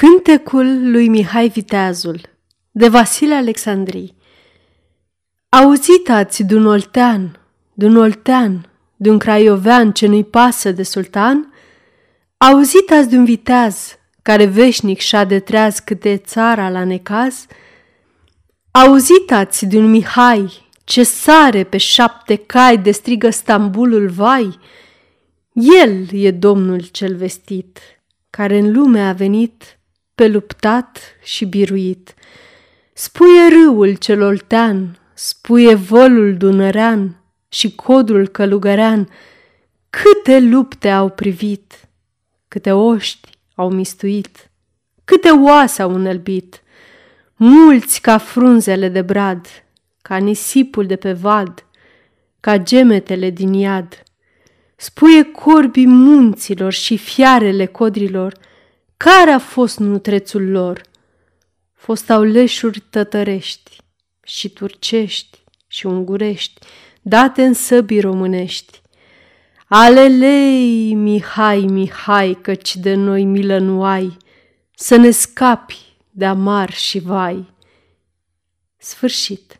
Cântecul lui Mihai Viteazul de Vasile Alexandrii Auzit ați de un oltean, de un oltean, de un craiovean ce nu-i pasă de sultan? Auzit ați de un viteaz care veșnic și-a de treaz câte țara la necaz? Auzit ați de un Mihai ce sare pe șapte cai de strigă Stambulul vai? El e domnul cel vestit, care în lume a venit pe luptat și biruit. Spuie râul cel oltean, spuie vălul dunărean și codul călugărean, câte lupte au privit, câte oști au mistuit, câte oase au înălbit, mulți ca frunzele de brad, ca nisipul de pe vad, ca gemetele din iad. Spuie corbii munților și fiarele codrilor, care a fost nutrețul lor? Fostau leșuri tătărești și turcești și ungurești, date în săbii românești. Alelei, Mihai, Mihai, căci de noi milă nu ai, să ne scapi de amar și vai. Sfârșit.